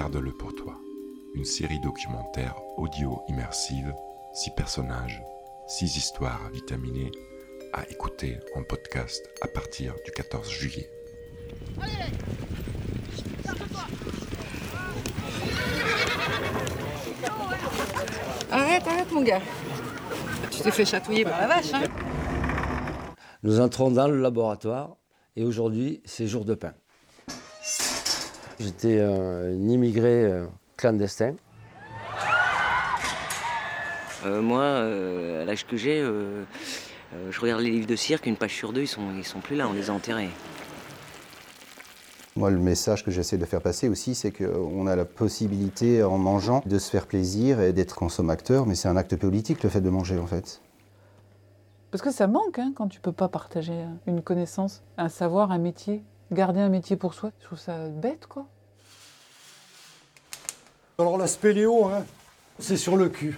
Garde-le pour toi, une série documentaire audio immersive, six personnages, six histoires vitaminées à écouter en podcast à partir du 14 juillet. Arrête, arrête mon gars. Tu t'es fait chatouiller par la vache, hein Nous entrons dans le laboratoire et aujourd'hui, c'est jour de pain. J'étais un immigré euh, clandestin. Euh, moi, euh, à l'âge que j'ai, euh, euh, je regarde les livres de cirque, une page sur deux, ils sont, ils sont plus là, on les a enterrés. Moi, le message que j'essaie de faire passer aussi, c'est qu'on a la possibilité, en mangeant, de se faire plaisir et d'être consommateur, mais c'est un acte politique, le fait de manger, en fait. Parce que ça manque hein, quand tu peux pas partager une connaissance, un savoir, un métier. Garder un métier pour soi, je trouve ça bête, quoi. Alors la spéléo, hein, c'est sur le cul.